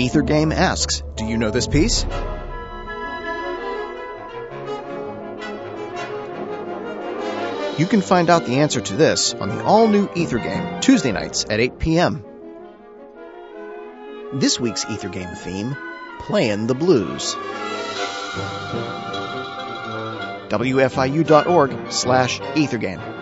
Ether Game asks, Do you know this piece? You can find out the answer to this on the all new Ether Game, Tuesday nights at 8 p.m. This week's Ether Game theme playing the Blues. WFIU.org slash Ethergame.